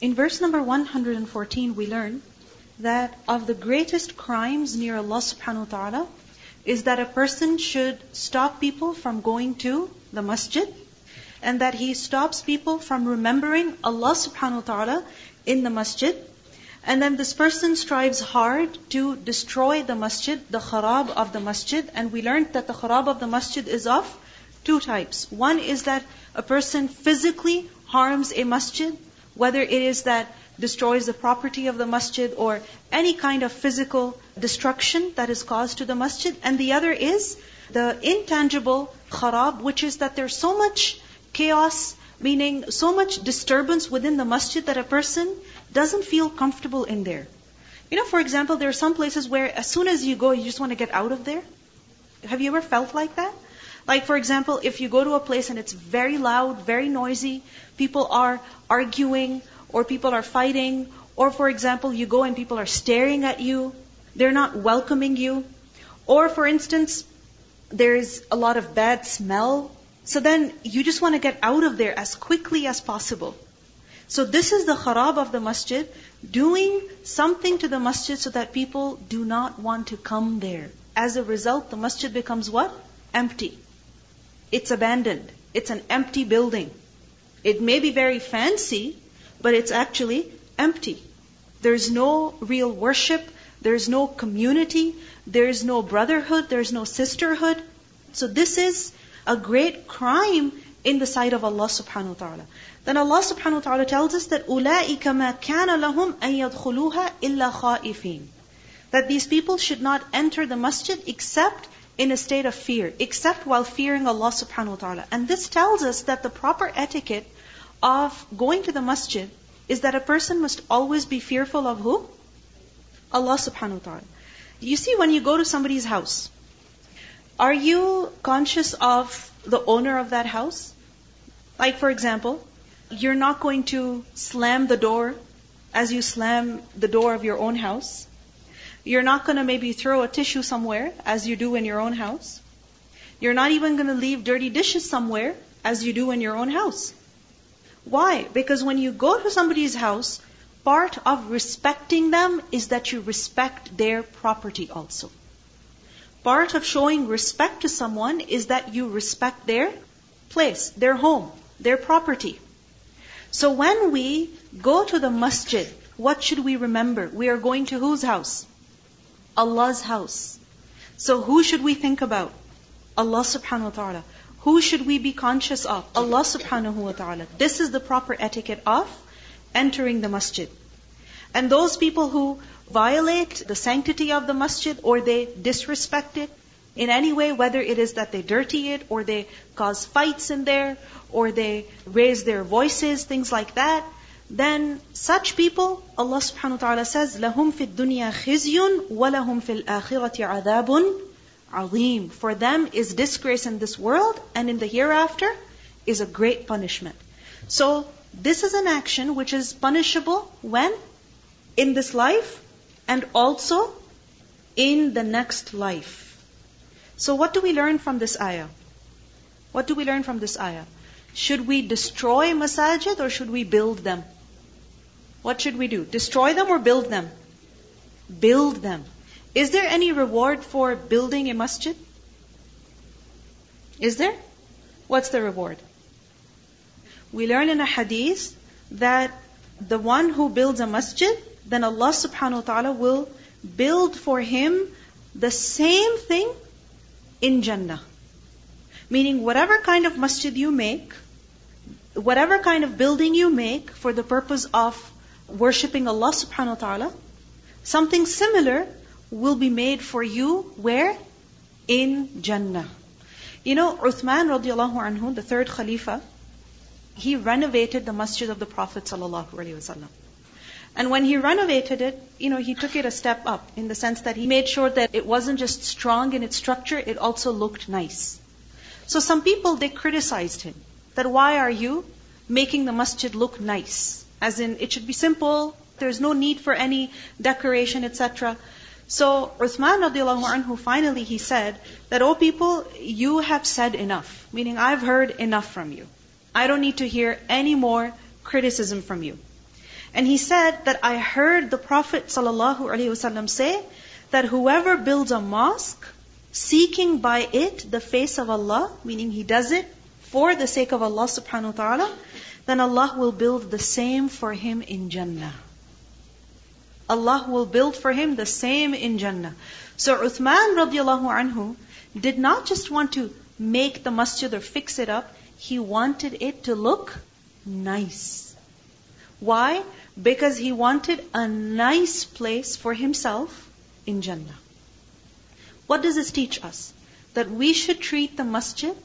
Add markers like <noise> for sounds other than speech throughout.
In verse number 114, we learn that of the greatest crimes near Allah subhanahu wa ta'ala is that a person should stop people from going to the masjid and that he stops people from remembering Allah subhanahu wa ta'ala in the masjid. And then this person strives hard to destroy the masjid, the kharab of the masjid. And we learned that the kharab of the masjid is of two types. One is that a person physically harms a masjid, whether it is that destroys the property of the masjid or any kind of physical destruction that is caused to the masjid. And the other is the intangible kharab, which is that there's so much chaos, meaning so much disturbance within the masjid that a person doesn't feel comfortable in there. You know, for example, there are some places where as soon as you go, you just want to get out of there. Have you ever felt like that? Like, for example, if you go to a place and it's very loud, very noisy, people are arguing, or people are fighting, or for example, you go and people are staring at you, they're not welcoming you, or for instance, there's a lot of bad smell, so then you just want to get out of there as quickly as possible. So this is the kharab of the masjid, doing something to the masjid so that people do not want to come there. As a result, the masjid becomes what? Empty. It's abandoned. It's an empty building. It may be very fancy, but it's actually empty. There's no real worship. There's no community. There's no brotherhood. There's no sisterhood. So this is a great crime in the sight of Allah subhanahu wa ta'ala. Then Allah subhanahu wa ta'ala tells us that أُولَٰئِكَ مَا كَانَ لَهُمْ أَن يَدْخُلُوهَا إِلَّا خَائِفِينَ That these people should not enter the masjid except in a state of fear, except while fearing Allah subhanahu wa ta'ala. And this tells us that the proper etiquette of going to the masjid is that a person must always be fearful of who? Allah subhanahu wa ta'ala. You see, when you go to somebody's house, are you conscious of the owner of that house? Like, for example, you're not going to slam the door as you slam the door of your own house. You're not going to maybe throw a tissue somewhere as you do in your own house. You're not even going to leave dirty dishes somewhere as you do in your own house. Why? Because when you go to somebody's house, part of respecting them is that you respect their property also. Part of showing respect to someone is that you respect their place, their home, their property. So when we go to the masjid, what should we remember? We are going to whose house? Allah's house. So who should we think about? Allah subhanahu wa ta'ala. Who should we be conscious of? Allah subhanahu wa ta'ala. This is the proper etiquette of entering the masjid. And those people who violate the sanctity of the masjid or they disrespect it in any way, whether it is that they dirty it or they cause fights in there or they raise their voices, things like that, then such people, Allah subhanahu wa ta'ala says, لَهُمْ فِي الدُّنْيَا خِزْيٌ وَلَهُمْ فِي الْآخِرَةِ عَذَابٌ azim. For them is disgrace in this world and in the hereafter is a great punishment. So this is an action which is punishable when? In this life and also in the next life. So what do we learn from this ayah? What do we learn from this ayah? Should we destroy masajid or should we build them? What should we do? Destroy them or build them? Build them. Is there any reward for building a masjid? Is there? What's the reward? We learn in a hadith that the one who builds a masjid, then Allah subhanahu wa ta'ala will build for him the same thing in Jannah. Meaning, whatever kind of masjid you make, whatever kind of building you make for the purpose of worshipping Allah subhanahu wa ta'ala, something similar will be made for you where? In Jannah. You know, Uthman radiallahu anhu, the third Khalifa, he renovated the masjid of the Prophet sallallahu alaihi wasallam. And when he renovated it, you know, he took it a step up in the sense that he made sure that it wasn't just strong in its structure, it also looked nice. So some people, they criticized him that why are you making the masjid look nice? As in, it should be simple, there's no need for any decoration, etc. So Uthman radiallahu anhu, finally he said that, oh people, you have said enough. Meaning, I've heard enough from you. I don't need to hear any more criticism from you. And he said that I heard the Prophet ﷺ say that whoever builds a mosque seeking by it the face of Allah, meaning he does it for the sake of Allah subhanahu wa ta'ala, then Allah will build the same for him in Jannah. Allah will build for him the same in Jannah. So Uthman radiallahu anhu did not just want to make the masjid or fix it up, he wanted it to look nice. Why? Because he wanted a nice place for himself in Jannah. What does this teach us? That we should treat the masjid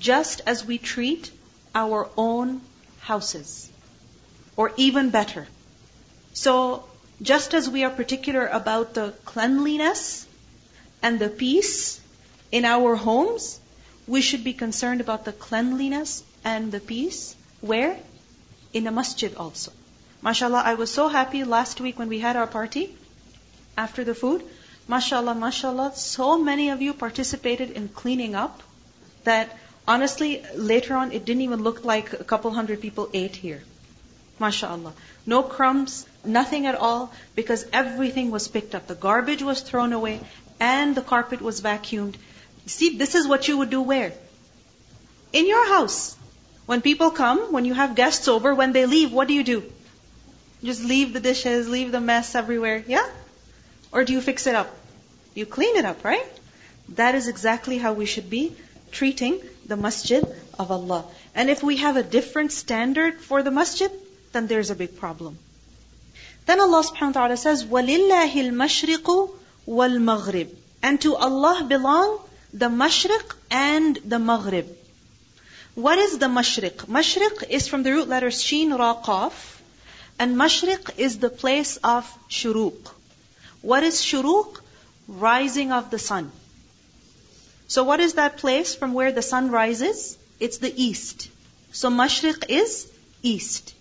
just as we treat our own houses. Or even better. So, just as we are particular about the cleanliness and the peace in our homes, we should be concerned about the cleanliness and the peace. Where? In a masjid also. MashaAllah, I was so happy last week when we had our party after the food. MashaAllah, MashaAllah, so many of you participated in cleaning up that honestly, later on, it didn't even look like a couple hundred people ate here. MashaAllah. No crumbs, nothing at all, because everything was picked up. The garbage was thrown away, and the carpet was vacuumed. See, this is what you would do where? In your house. When people come, when you have guests over, when they leave, what do you do? Just leave the dishes, leave the mess everywhere. Yeah? Or do you fix it up? You clean it up, right? That is exactly how we should be treating the masjid of Allah. And if we have a different standard for the masjid, then there's a big problem. Then Allah subhanahu wa ta'ala says, وَلِلَّهِ الْمَشْرِقُ وَالْمَغْرِبُ And to Allah belong the mashriq and the maghrib. What is the mashriq? Mashriq is from the root letters sheen, ra, qaf. And mashriq is the place of shuruq. What is shuruq? Rising of the sun. So what is that place from where the sun rises? It's the east. So mashriq is east.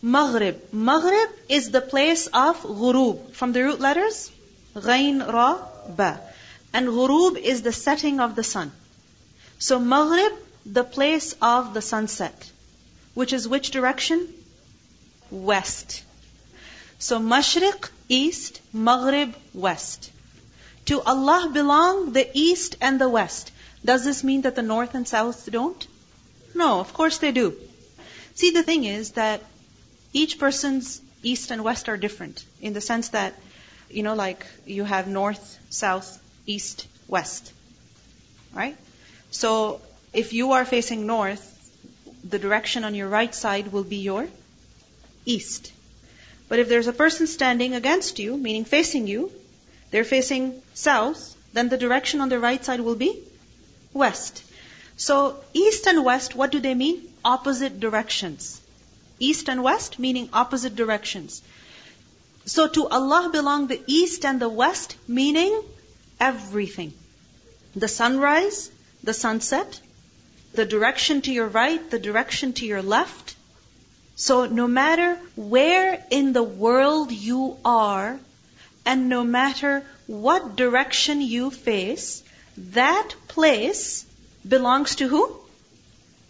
Maghrib. Maghrib is the place of ghurub. From the root letters? Ghain, ra, ba. And ghurub is the setting of the sun. So Maghrib, the place of the sunset. Which is which direction? West. So Mashriq, east, Maghrib, west. To Allah belong the east and the west. Does this mean that the north and south don't? No, of course they do. See, the thing is that each person's east and west are different in the sense that, you know, like you have north, south, east, west. Right? So if you are facing north, the direction on your right side will be your east. But if there's a person standing against you, meaning facing you, they're facing south, then the direction on the right side will be west. So east and west, what do they mean? Opposite directions. East and west meaning opposite directions. So to Allah belong the east and the west, meaning everything. The sunrise, the sunset, the direction to your right, the direction to your left. So no matter where in the world you are, and no matter what direction you face, that place belongs to who?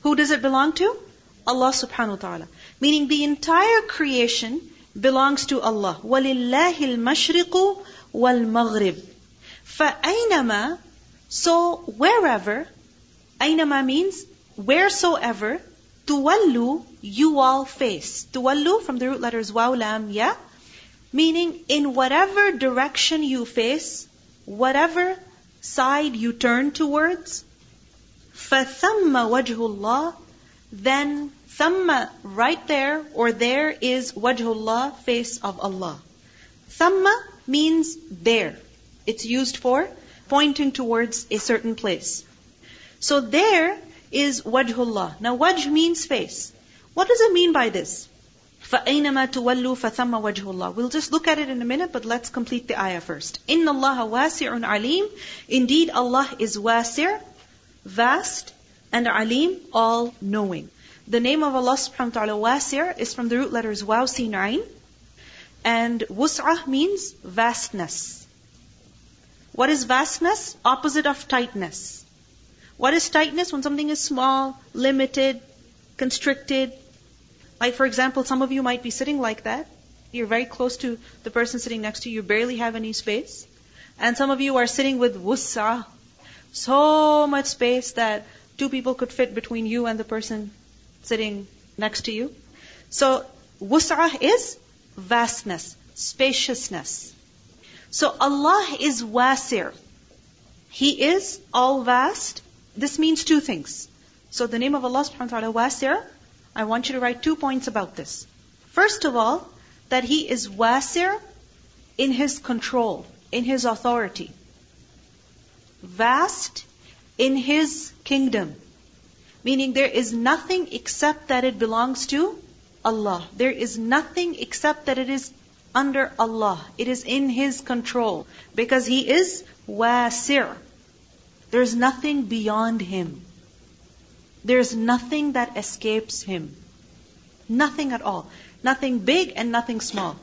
Who does it belong to? Allah subhanahu wa ta'ala. Meaning the entire creation belongs to Allah. وَلِلَّهِ الْمَشْرِقُ وَالْمَغْرِبُ فَأَيْنَمَا So wherever, أَيْنَمَا means wheresoever, tuwallu, you all face. Tuwallu from the root letters waw, lam, ya. Meaning in whatever direction you face, whatever side you turn towards, فَثَمَّ وَجْهُ اللَّهِ Then Thamma, right there, or there is wajhullah, face of Allah. Thamma means there. It's used for pointing towards a certain place. So there is wajhullah. Now wajh means face. What does it mean by this? فَأَيْنَمَا تُوَلُّوا فَثَمَّ وَجْهُ اللَّهِ We'll just look at it in a minute, but let's complete the ayah first. إِنَّ اللَّهَ وَاسِعٌ عَلِيمٌ Indeed, Allah is wasi', vast, and alim, all-knowing. The name of Allah subhanahu wa ta'ala, wasi', is from the root letters waw. And wus'ah means vastness. What is vastness? Opposite of tightness. What is tightness? When something is small, limited, constricted, like for example, some of you might be sitting like that. You're very close to the person sitting next to you. You barely have any space. And some of you are sitting with wus'a. So much space that two people could fit between you and the person sitting next to you. So wus'a is vastness, spaciousness. So Allah is wasi'. He is all vast. This means two things. So the name of Allah subhanahu wa ta'ala, wasi', I want you to write two points about this. First of all, that He is wasi' in His control, in His authority. Vast in His kingdom. Meaning there is nothing except that it belongs to Allah. There is nothing except that it is under Allah. It is in His control. Because He is wasi'. There's nothing beyond Him. There's nothing that escapes Him. Nothing at all. Nothing big and nothing small.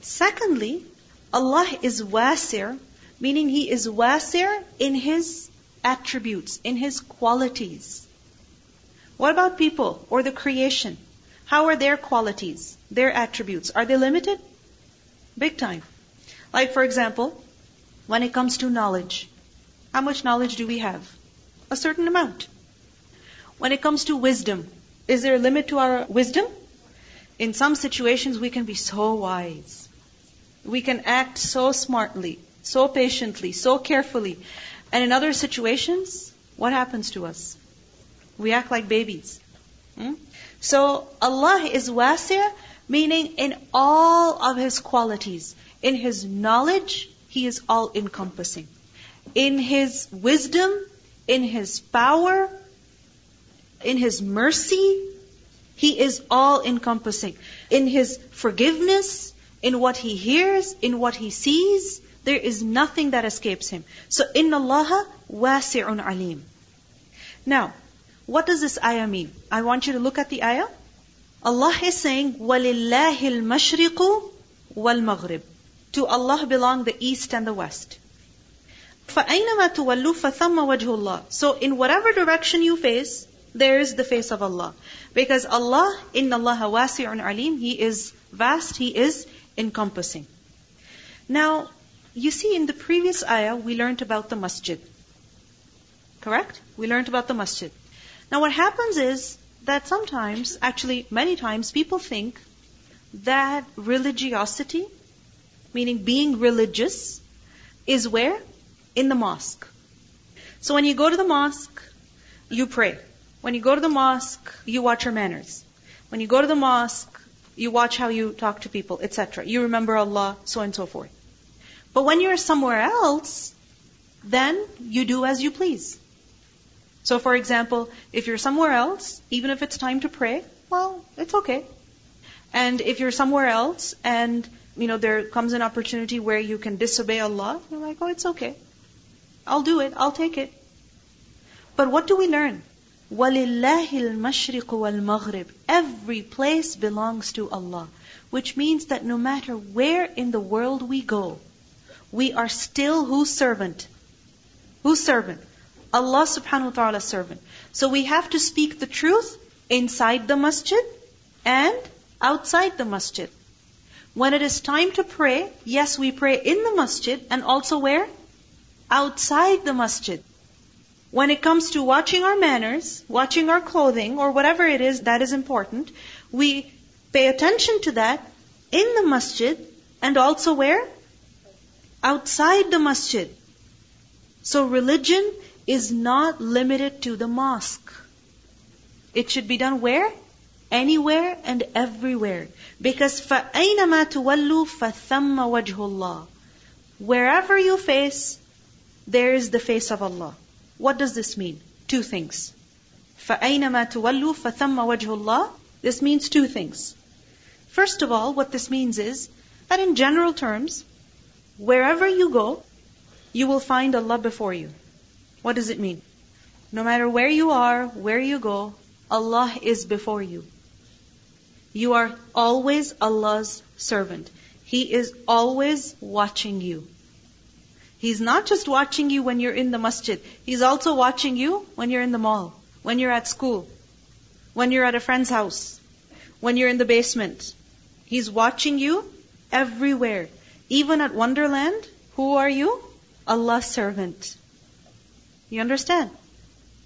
Secondly, Allah is wasi', meaning He is wasi' in His attributes, in His qualities. What about people or the creation? How are their qualities, their attributes? Are they limited? Big time. Like, for example, when it comes to knowledge, how much knowledge do we have? A certain amount. When it comes to wisdom, is there a limit to our wisdom? In some situations, we can be so wise. We can act so smartly, so patiently, so carefully. And in other situations, what happens to us? We act like babies. Hmm? So Allah is wasi', meaning in all of His qualities. In His knowledge, He is all encompassing. In His wisdom, in His power, in His mercy, He is all encompassing. In His forgiveness, in what He hears, in what He sees, there is nothing that escapes Him. So, inna Allah wasi'un alim. Now, what does this ayah mean? I want you to look at the ayah. Allah is saying, وَلِلَّهِ الْمَشْرِقُ وَالْمَغْرِبُ To Allah belong the east and the west. فَأَيْنَمَا تُوَلُّوا فَثَمَّ وَجْهُ اللَّهِ So in whatever direction you face, there's the face of Allah. Because Allah, inna Allah wasi'un alim, He is vast, He is encompassing. Now, you see in the previous ayah, we learned about the masjid. Correct? We learned about the masjid. Now what happens is that sometimes, actually many times, people think that religiosity, meaning being religious, is where? In the mosque. So when you go to the mosque, you pray. When you go to the mosque, you watch your manners. When you go to the mosque, you watch how you talk to people, etc. You remember Allah, so on and so forth. But when you're somewhere else, then you do as you please. So for example, if you're somewhere else, even if it's time to pray, well, it's okay. And if you're somewhere else and, you know, there comes an opportunity where you can disobey Allah, you're like, oh, it's okay. I'll do it. I'll take it. But what do we learn? وَلِلَّهِ الْمَشْرِقُ وَالْمَغْرِبُ Every place belongs to Allah. Which means that no matter where in the world we go, we are still whose servant? Whose servant? Allah subhanahu wa ta'ala's servant. So we have to speak the truth inside the masjid and outside the masjid. When it is time to pray, yes, we pray in the masjid and also where? Outside the masjid. When it comes to watching our manners, watching our clothing, or whatever it is that is important, we pay attention to that in the masjid and also where? Outside the masjid. So religion is not limited to the mosque. It should be done where? Anywhere and everywhere. Because فَأَيْنَمَا تُوَلُّوا فَثَمَّ وَجْهُ اللَّهِ Wherever you face, there is the face of Allah. What does this mean? Two things. فَأَيْنَمَا تُوَلُّوا فَثَمَّ وَجْهُ اللَّهِ This means two things. First of all, what this means is that in general terms, wherever you go, you will find Allah before you. What does it mean? No matter where you are, where you go, Allah is before you. You are always Allah's servant. He is always watching you. He's not just watching you when you're in the masjid. He's also watching you when you're in the mall, when you're at school, when you're at a friend's house, when you're in the basement. He's watching you everywhere. Even at Wonderland, who are you? Allah's servant. You understand?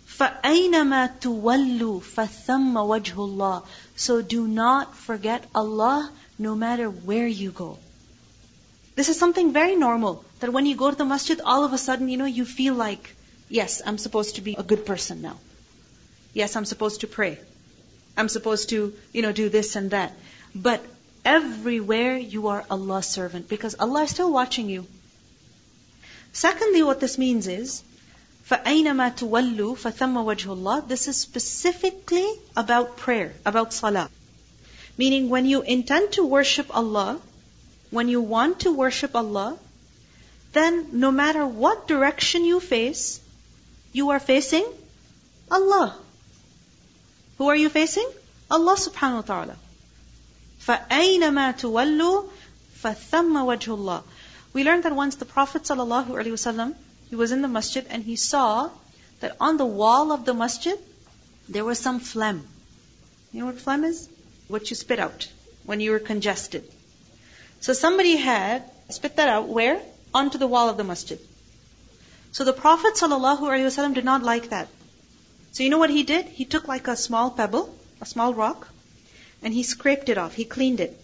فَأَيْنَمَا تُوَلُّوا فَثَمَّ وَجْهُ اللَّهِ So do not forget Allah no matter where you go. This is something very normal. That when you go to the masjid, all of a sudden, you know, you feel like, yes, I'm supposed to be a good person now. Yes, I'm supposed to pray. I'm supposed to, you know, do this and that. But everywhere you are Allah's servant because Allah is still watching you. Secondly, what this means is, فَأَيْنَمَا تُوَلُّوا فَثَمَّ وَجْهُ اللَّهِ This is specifically about prayer, about salah. Meaning when you intend to worship Allah, when you want to worship Allah, then no matter what direction you face, you are facing Allah. Who are you facing? Allah subhanahu wa ta'ala. فَأَيْنَمَا تُوَلُّوا فَثَمَّ وَجْهُ اللَّهِ We learned that once the Prophet sallallahu alaihi wasallam, he was in the masjid and he saw that on the wall of the masjid, there was some phlegm. You know what phlegm is? What you spit out when you were congested. So somebody had spit that out where? Onto the wall of the masjid. So the Prophet ﷺ did not like that. So you know what he did? He took like a small pebble, a small rock, and he scraped it off. He cleaned it.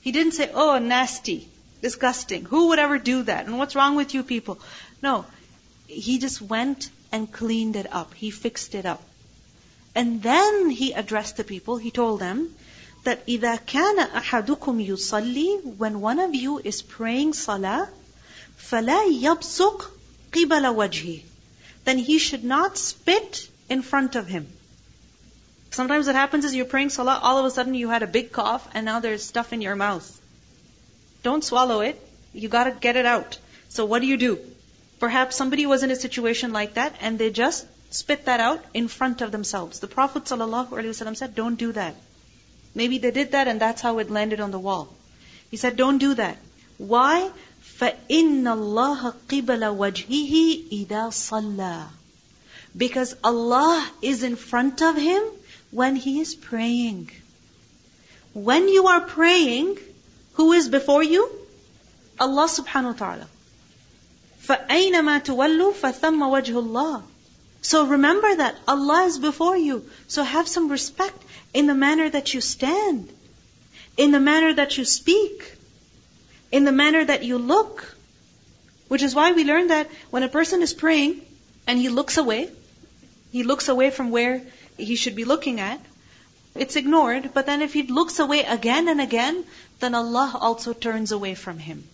He didn't say, oh, nasty, disgusting. Who would ever do that? And what's wrong with you people? No. He just went and cleaned it up. He fixed it up. And then he addressed the people. He told them that إِذَا كَانَ أَحَدُكُمْ يُصَلِّي When one of you is praying salah, فَلَا يَبْصُقْ قِبَلَ وَجْهِ Then he should not spit in front of him. Sometimes what happens is you're praying salah, all of a sudden you had a big cough and now there's stuff in your mouth. Don't swallow it. You gotta get it out. So what do you do? Perhaps somebody was in a situation like that and they just spit that out in front of themselves. The Prophet ﷺ said, don't do that. Maybe they did that and that's how it landed on the wall. He said, don't do that. Why? فَإِنَّ اللَّهَ قِبَلَ وَجْهِهِ إِذَا صَلَّى Because Allah is in front of him when he is praying. When you are praying, who is before you? Allah subhanahu wa ta'ala. فَأَيْنَمَا تُوَلُّوا فَثَمَّ وَجْهُ اللَّهِ So remember that Allah is before you. So have some respect in the manner that you stand, in the manner that you speak, in the manner that you look. Which is why we learn that when a person is praying and he looks away, he looks away from where he should be looking at, it's ignored. But then if he looks away again and again, then Allah also turns away from him.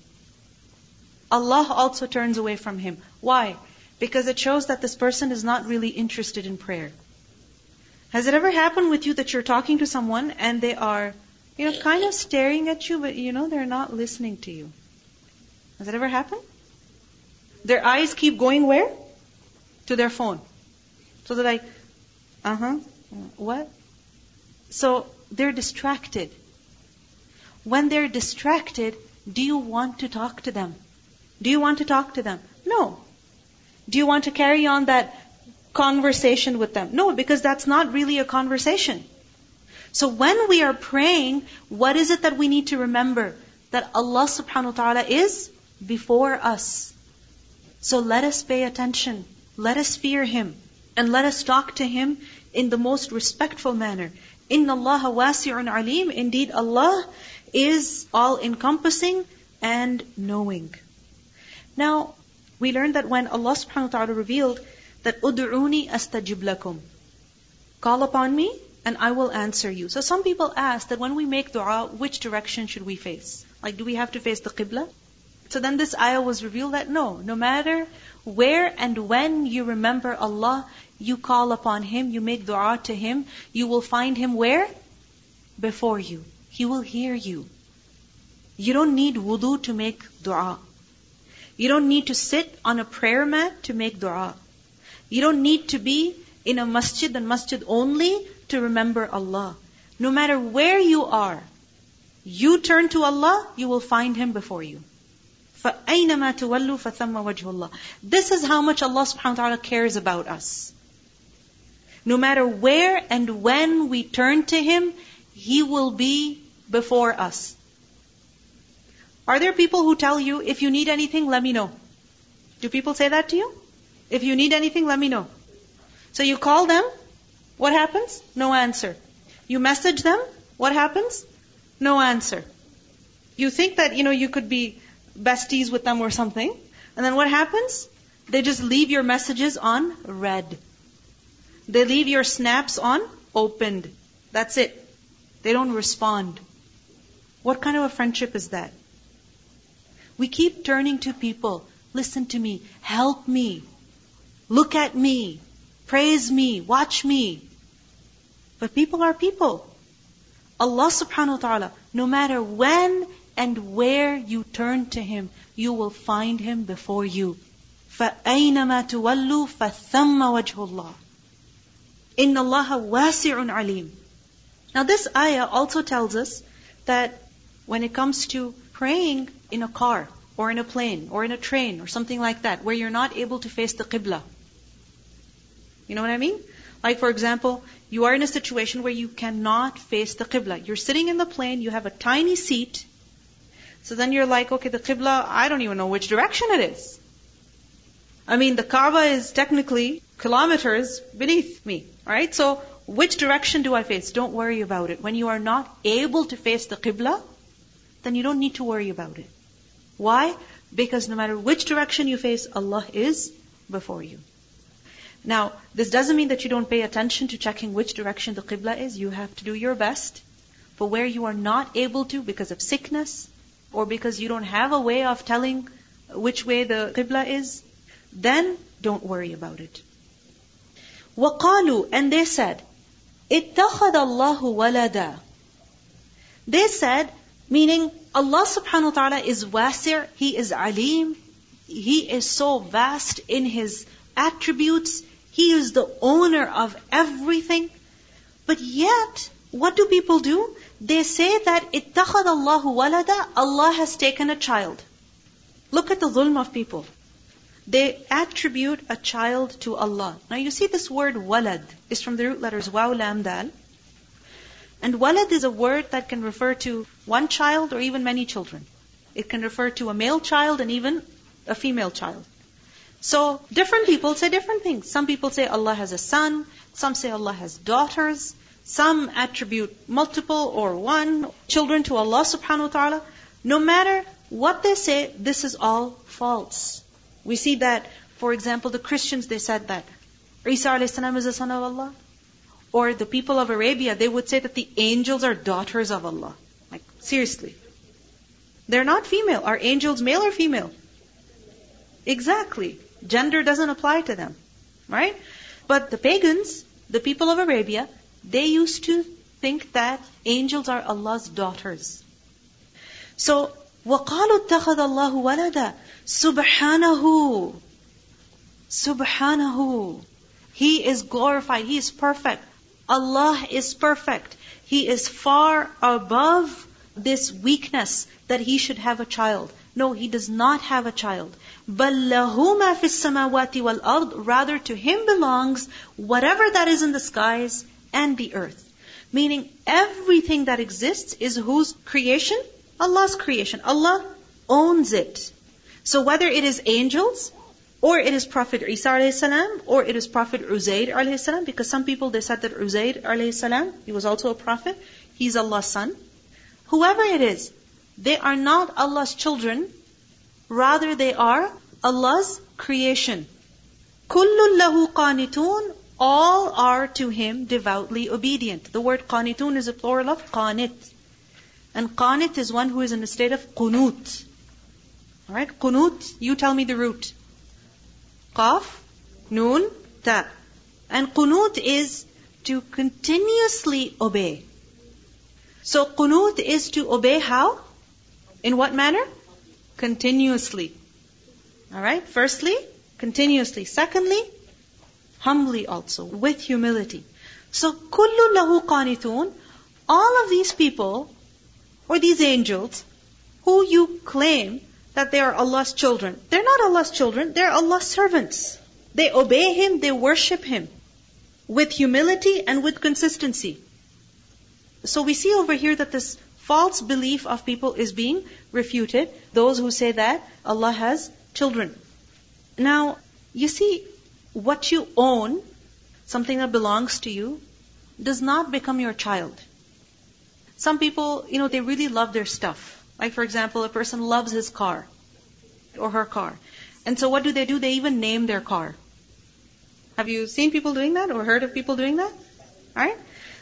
Allah also turns away from him. Why? Because it shows that this person is not really interested in prayer. Has it ever happened with you that you're talking to someone and they are, you know, kind of staring at you, but you know they're not listening to you? Has that ever happened? Their eyes keep going where? To their phone. So they're like, uh huh, what? So they're distracted. When they're distracted, do you want to talk to them? Do you want to talk to them? No. Do you want to carry on that conversation with them? No, because that's not really a conversation. So when we are praying, what is it that we need to remember? That Allah subhanahu wa ta'ala is before us. So let us pay attention. Let us fear Him. And let us talk to Him in the most respectful manner. Inna Allah wasi'un alim. Indeed, Allah is all encompassing and knowing. Now, we learned that when Allah subhanahu wa ta'ala revealed that ud'uni astajib lakum. Call upon me and I will answer you. So some people ask that when we make dua, which direction should we face? Like, do we have to face the qibla? So then this ayah was revealed that no, no matter where and when you remember Allah, you call upon Him, you make dua to Him, you will find Him where? Before you. He will hear you. You don't need wudu to make dua. You don't need to sit on a prayer mat to make dua. You don't need to be in a masjid and masjid only to remember Allah. No matter where you are, you turn to Allah, you will find Him before you. فَأَيْنَمَا تُوَلُّوا فَثَمَّ وَجْهُ اللَّهِ This is how much Allah subhanahu wa ta'ala cares about us. No matter where and when we turn to Him, He will be before us. Are there people who tell you, if you need anything, let me know? Do people say that to you? If you need anything, let me know. So you call them, what happens? No answer. You message them, what happens? No answer. You think that, you know, you could be besties with them or something. And then what happens? They just leave your messages on read. They leave your snaps on opened. That's it. They don't respond. What kind of a friendship is that? We keep turning to people. Listen to me. Help me. Look at me. Praise me. Watch me. But people are people. Allah subhanahu wa ta'ala, no matter when and where you turn to Him, you will find Him before you. فَأَيْنَمَا تُوَلُّوا فَثَمَّ وَجْهُ اللَّهِ إِنَّ اللَّهَ وَاسِعٌ عَلِيمٌ Now this ayah also tells us that when it comes to praying in a car, or in a plane, or in a train, or something like that, where you're not able to face the qibla. You know what I mean? Like for example, you are in a situation where you cannot face the qibla. You're sitting in the plane, you have a tiny seat. So then you're like, okay, the qibla, I don't even know which direction it is. I mean, the Kaaba is technically kilometers beneath me, right? So which direction do I face? Don't worry about it. When you are not able to face the qibla, then you don't need to worry about it. Why? Because no matter which direction you face, Allah is before you. Now, this doesn't mean that you don't pay attention to checking which direction the qibla is. You have to do your best. But where you are not able to because of sickness or because you don't have a way of telling which way the qibla is, then don't worry about it. وَقَالُوا And they said, اتَّخَذَ اللَّهُ وَلَدًا They said, meaning Allah subhanahu wa ta'ala is wasi', He is alim, He is so vast in His attributes, he is the owner of everything. But yet, what do people do? They say that ittakhad Allahu walada, Allah has taken a child. Look at the zulm of people. They attribute a child to Allah. Now you see this word walad is from the root letters waw, lam, dal. And walad is a word that can refer to one child or even many children. It can refer to a male child and even a female child. So different people say different things. Some people say Allah has a son, some say Allah has daughters, some attribute multiple or one children to Allah subhanahu wa ta'ala. No matter what they say, this is all false. We see that, for example, the Christians, they said that Isa a.s. is the son of Allah. Or the people of Arabia, they would say that the angels are daughters of Allah. Like, seriously. They're not female. Are angels male or female? Exactly. Gender doesn't apply to them. Right? But the pagans, the people of Arabia, they used to think that angels are Allah's daughters. So, وَقَالُوا اتَّخَذَ اللَّهُ وَلَدًا سُبْحَانَهُ Subhanahu. He is glorified. He is perfect. Allah is perfect. He is far above this weakness that he should have a child. No, he does not have a child. بَلْ فِي السَّمَاوَاتِ وَالْأَرْضِ Rather to him belongs whatever that is in the skies and the earth. Meaning everything that exists is whose creation? Allah's creation. Allah owns it. So whether it is angels, or it is Prophet Isa alayhi or it is Prophet Uzair alayhi because some people they said that Uzair alayhi he was also a prophet, he's Allah's son. Whoever it is, they are not Allah's children, rather they are Allah's creation. Kullun lahu qanitun, all are to him devoutly obedient. The word qanitun is a plural of qanit. And qanit is one who is in a state of qunut. Alright, qunut, you tell me the root. Qaf, noon, ta. And qunut is to continuously obey. So qunut is to obey how? In what manner? Continuously. Alright? Firstly, continuously. Secondly, humbly also, with humility. So, kullu lahu qanitun, all of these people, or these angels, who you claim that they are Allah's children, they're not Allah's children, they're Allah's servants. They obey Him, they worship Him, with humility and with consistency. So we see over here that this false belief of people is being refuted. Those who say that Allah has children. Now, you see, what you own, something that belongs to you, does not become your child. Some people, you know, they really love their stuff. Like, for example, a person loves his car or her car. And so what do they do? They even name their car. Have you seen people doing that or heard of people doing that? Right?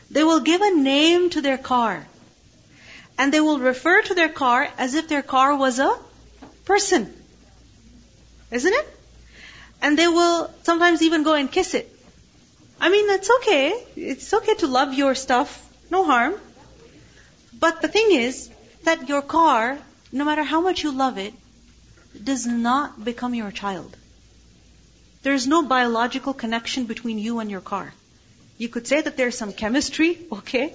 They will give a name to their car. And they will refer to their car as if their car was a person. Isn't it? And they will sometimes even go and kiss it. I mean, it's okay. It's okay to love your stuff. No harm. But the thing is that your car, no matter how much you love it, does not become your child. There is no biological connection between you and your car. You could say that there's some chemistry, <laughs> okay,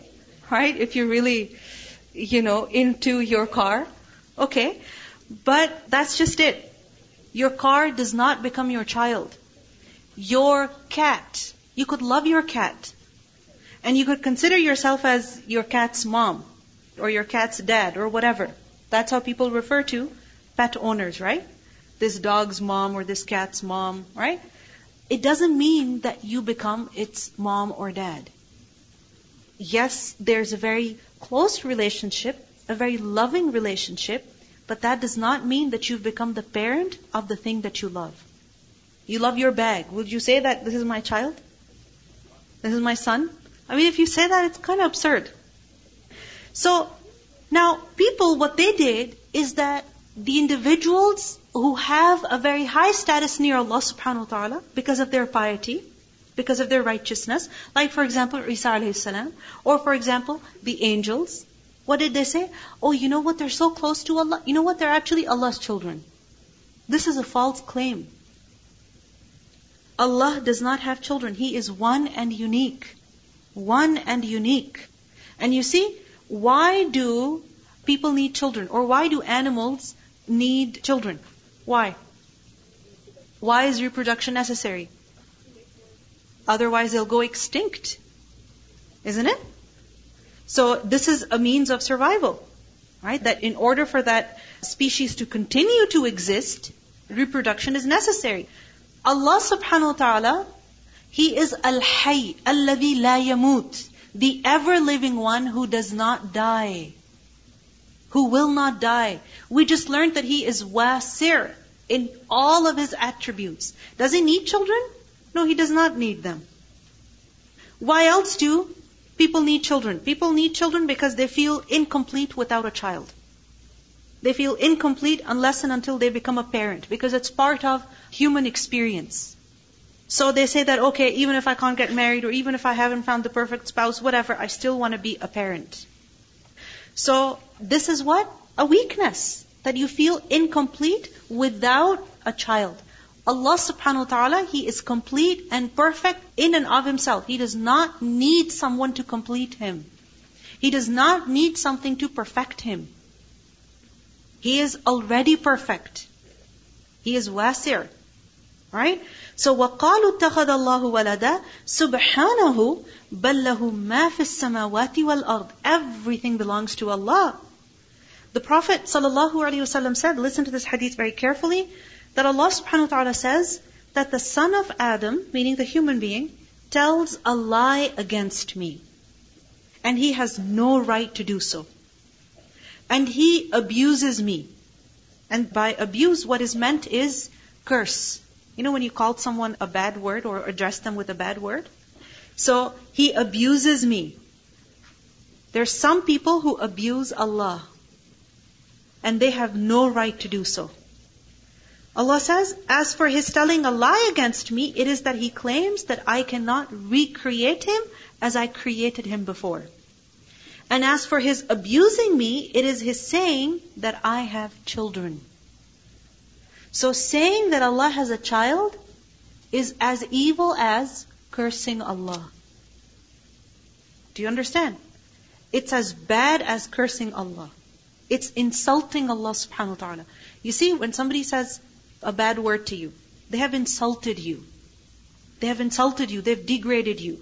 right? If you're really, you know, into your car, okay. But that's just it. Your car does not become your child. Your cat, you could love your cat. And you could consider yourself as your cat's mom or your cat's dad or whatever. That's how people refer to pet owners, right? This dog's mom or this cat's mom, right? It doesn't mean that you become its mom or dad. Yes, there's a very close relationship, a very loving relationship, but that does not mean that you've become the parent of the thing that you love. You love your bag. Would you say that this is my child? This is my son? I mean, if you say that, it's kind of absurd. So, now, people, what they did is that the individuals who have a very high status near Allah subhanahu wa ta'ala because of their piety, because of their righteousness, like for example, Isa salam, or for example, the angels, what did they say? Oh, you know what? They're so close to Allah. You know what? They're actually Allah's children. This is a false claim. Allah does not have children. He is one and unique. One and unique. And you see, why do people need children? Or why do animals need children? Why? Why is reproduction necessary? Otherwise, they'll go extinct. Isn't it? So, this is a means of survival. Right? That in order for that species to continue to exist, reproduction is necessary. Allah subhanahu wa ta'ala, He is Al-Hayy, Alladhi la yamut, the ever-living one who does not die who will not die. We just learned that he is wasi' in all of his attributes. Does he need children? No, he does not need them. Why else do people need children? People need children because they feel incomplete without a child. They feel incomplete unless and until they become a parent because it's part of human experience. So they say that, okay, even if I can't get married or even if I haven't found the perfect spouse, whatever, I still want to be a parent. So this is what? A weakness. That you feel incomplete without a child. Allah subhanahu wa ta'ala, He is complete and perfect in and of Himself. He does not need someone to complete Him. He does not need something to perfect Him. He is already perfect. He is wasi'. Right? So وَقَالُوا اتَّخَذَ اللَّهُ وَلَدًا سُبْحَانَهُ بَلْ لَهُ مَا فِي السَّمَاوَاتِ وَالْأَرْضِ Everything belongs to Allah. The Prophet ﷺ said, listen to this hadith very carefully, that Allah subhanahu wa ta'ala says that the son of Adam, meaning the human being, tells a lie against me. And he has no right to do so. And he abuses me. And by abuse, what is meant is curse. You know when you called someone a bad word or addressed them with a bad word? So he abuses me. There's some people who abuse Allah. And they have no right to do so. Allah says, as for his telling a lie against me, it is that he claims that I cannot recreate him as I created him before. And as for his abusing me, it is his saying that I have children. So saying that Allah has a child is as evil as cursing Allah. Do you understand? It's as bad as cursing Allah. It's insulting Allah subhanahu wa ta'ala. You see, when somebody says a bad word to you, they have insulted you. They have insulted you. They've degraded you.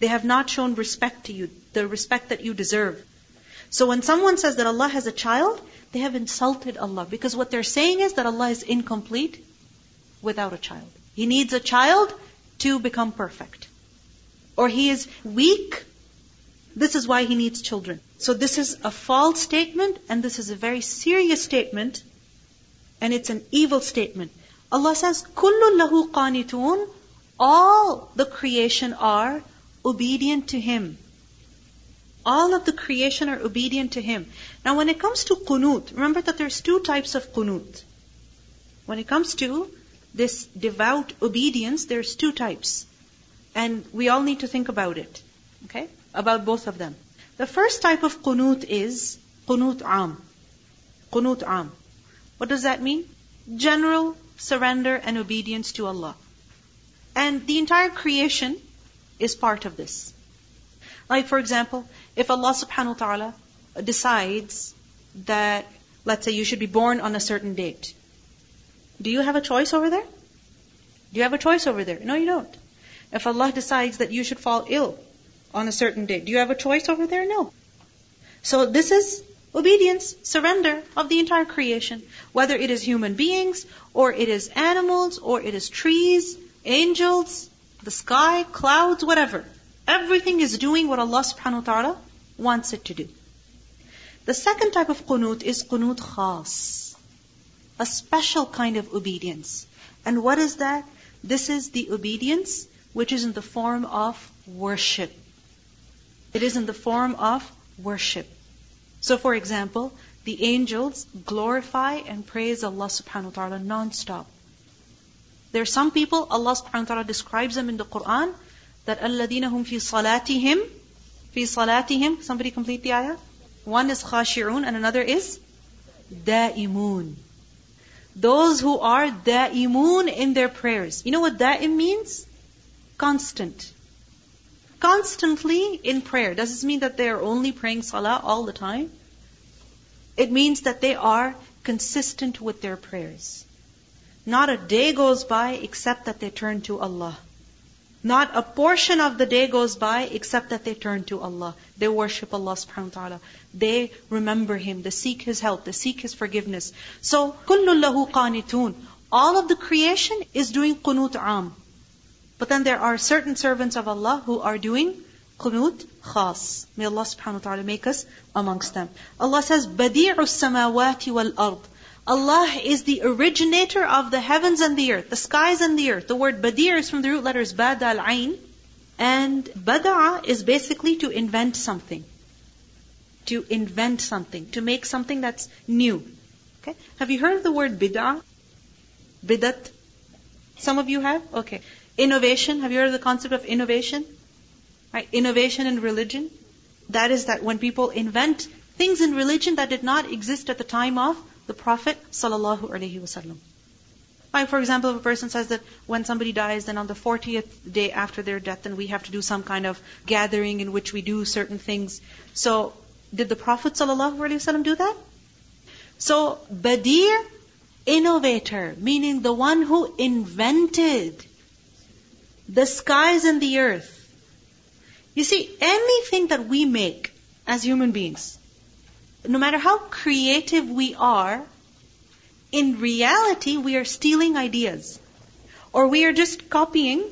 They have not shown respect to you, the respect that you deserve. So when someone says that Allah has a child, they have insulted Allah because what they're saying is that Allah is incomplete without a child. He needs a child to become perfect. Or he is weak. This is why he needs children. So this is a false statement and this is a very serious statement and it's an evil statement. Allah says, كُلُّ لَهُ قَانِتُونَ All the creation are obedient to Him. All of the creation are obedient to Him. Now when it comes to qunut, remember that there's two types of qunut. When it comes to this devout obedience, there's two types. And we all need to think about it. Okay? About both of them. The first type of qunut is qunut am. Qunut am. What does that mean? General surrender and obedience to Allah. And the entire creation is part of this. Like for example, if Allah subhanahu wa ta'ala decides that, let's say you should be born on a certain date, do you have a choice over there? Do you have a choice over there? No, you don't. If Allah decides that you should fall ill on a certain date, do you have a choice over there? No. So this is obedience, surrender of the entire creation. Whether it is human beings, or it is animals, or it is trees, angels, the sky, clouds, whatever. Everything is doing what Allah subhanahu wa ta'ala wants it to do. The second type of qunut is qunut khas. A special kind of obedience. And what is that? This is the obedience which is in the form of worship. It is in the form of worship. So for example, the angels glorify and praise Allah subhanahu wa ta'ala non-stop. There are some people, Allah subhanahu wa ta'ala describes them in the Quran that alladina hum fi salatihim fi salatihim somebody complete the ayah? One is khashi'un and another is daimun. Those who are daimun in their prayers. You know what daim means? Constant. Constantly in prayer. Does this mean that they are only praying salah all the time? It means that they are consistent with their prayers. Not a day goes by except that they turn to Allah. Not a portion of the day goes by except that they turn to Allah. They worship Allah subhanahu wa ta'ala. They remember Him. They seek His help. They seek His forgiveness. So, كُلُّ لَهُ قَانِتُونَ All of the creation is doing qunut am. But then there are certain servants of Allah who are doing qunut khas. May Allah subhanahu wa ta'ala make us amongst them. Allah says, Badi'u samawati wal ard. Allah is the originator of the heavens and the earth, the skies and the earth. The word badir is from the root letters bada al ain. And bada'a is basically to invent something. To invent something, to make something that's new. Okay? Have you heard of the word bid'ah? Bidat? Some of you have? Okay. Innovation. Have you heard of the concept of innovation? Right? Innovation in religion. That is that when people invent things in religion that did not exist at the time of the Prophet sallallahu alaihi wasallam. Like for example, if a person says that when somebody dies, then on the 40th day after their death, then we have to do some kind of gathering in which we do certain things. So, did the Prophet wasallam do that? So, Badir, innovator, meaning the one who invented the skies and the earth. You see, anything that we make as human beings, no matter how creative we are, in reality, we are stealing ideas. Or we are just copying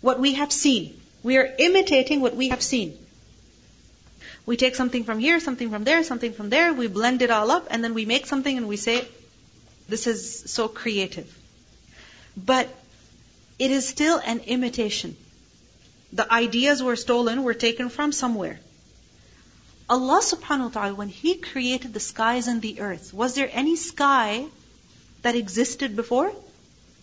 what we have seen. We are imitating what we have seen. We take something from here, something from there, something from there, we blend it all up, and then we make something and we say, this is so creative. But it is still an imitation. The ideas were stolen, were taken from somewhere. Allah subhanahu wa ta'ala, when He created the skies and the earth, was there any sky that existed before?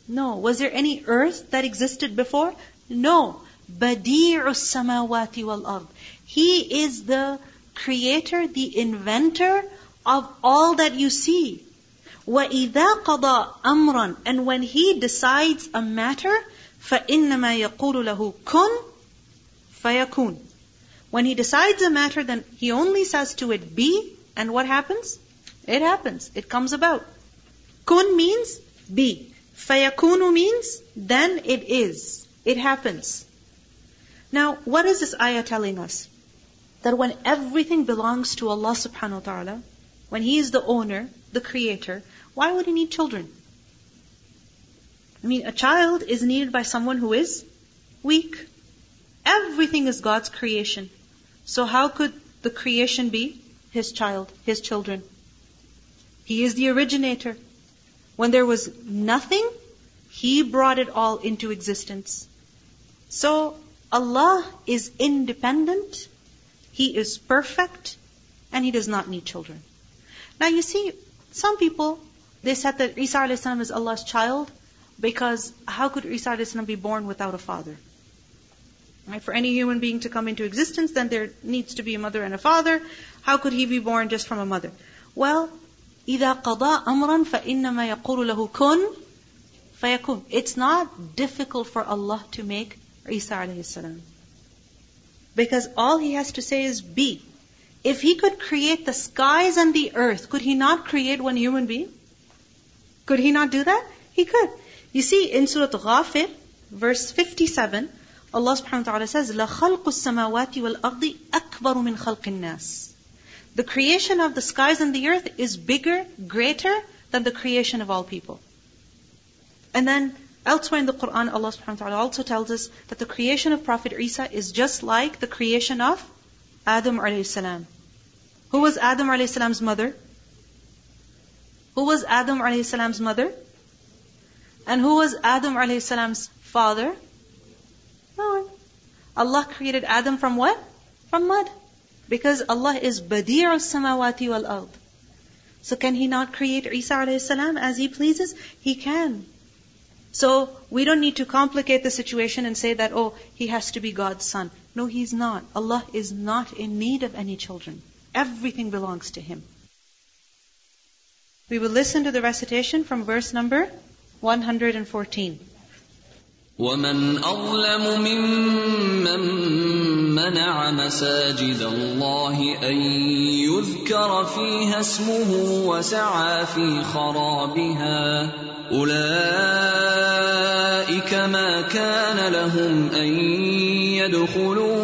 No. Was there any earth that existed before? No. Badi'u samawati wal ard. He is the creator, the inventor of all that you see. وَإِذَا قَضَى أَمْرًا And when He decides a matter, فَإِنَّمَا يَقُولُ لَهُ كُن فَيَكُونُ when he decides a matter, then he only says to it be, and what happens? It happens. It comes about. Kun means be. Fayakunu means then it is. It happens. Now, what is this ayah telling us? That when everything belongs to Allah subhanahu wa ta'ala, when He is the owner, the creator, why would He need children? I mean, a child is needed by someone who is weak. Everything is God's creation. So how could the creation be His child, His children? He is the originator. When there was nothing, He brought it all into existence. So Allah is independent, He is perfect, and He does not need children. Now you see, some people, they said that Isa a.s. is Allah's child, because how could Isa a.s. be born without a father? Right? For any human being to come into existence, then there needs to be a mother and a father. How could he be born just from a mother? Well, إِذَا قَضَى أَمْرًا فَإِنَّمَا يَقُولُ لَهُ كُن فَيَكُن It's not difficult for Allah to make Isa a.s. Because all he has to say is be. If he could create the skies and the earth, could he not create one human being? Could he not do that? He could. You see, in Surah Ghafir, verse 57, Allah subhanahu wa ta'ala says, لَخَلْقُ السَّمَاوَاتِ وَالْأَرْضِ أَكْبَرُ مِنْ خَلْقِ النَّاسِ The creation of the skies and the earth is bigger, greater than the creation of all people. And then elsewhere in the Quran, Allah subhanahu wa ta'ala also tells us that the creation of Prophet Isa is just like the creation of Adam alayhi salam. Who was Adam alayhi salam's mother? Who was Adam alayhi salam's mother? And who was Adam alayhi salam's father? No. Allah created Adam from what? From mud. Because Allah is Badi'u samawati wal ard. So can He not create Isa alayhi as He pleases? He can. So we don't need to complicate the situation and say that, oh, he has to be God's son. No, he's not. Allah is not in need of any children. Everything belongs to Him. We will listen to the recitation from verse number 114. ومن أظلم ممن منع مساجد الله أن يذكر فيها اسمه وسعى في خرابها أولئك ما كان لهم أن يدخلوها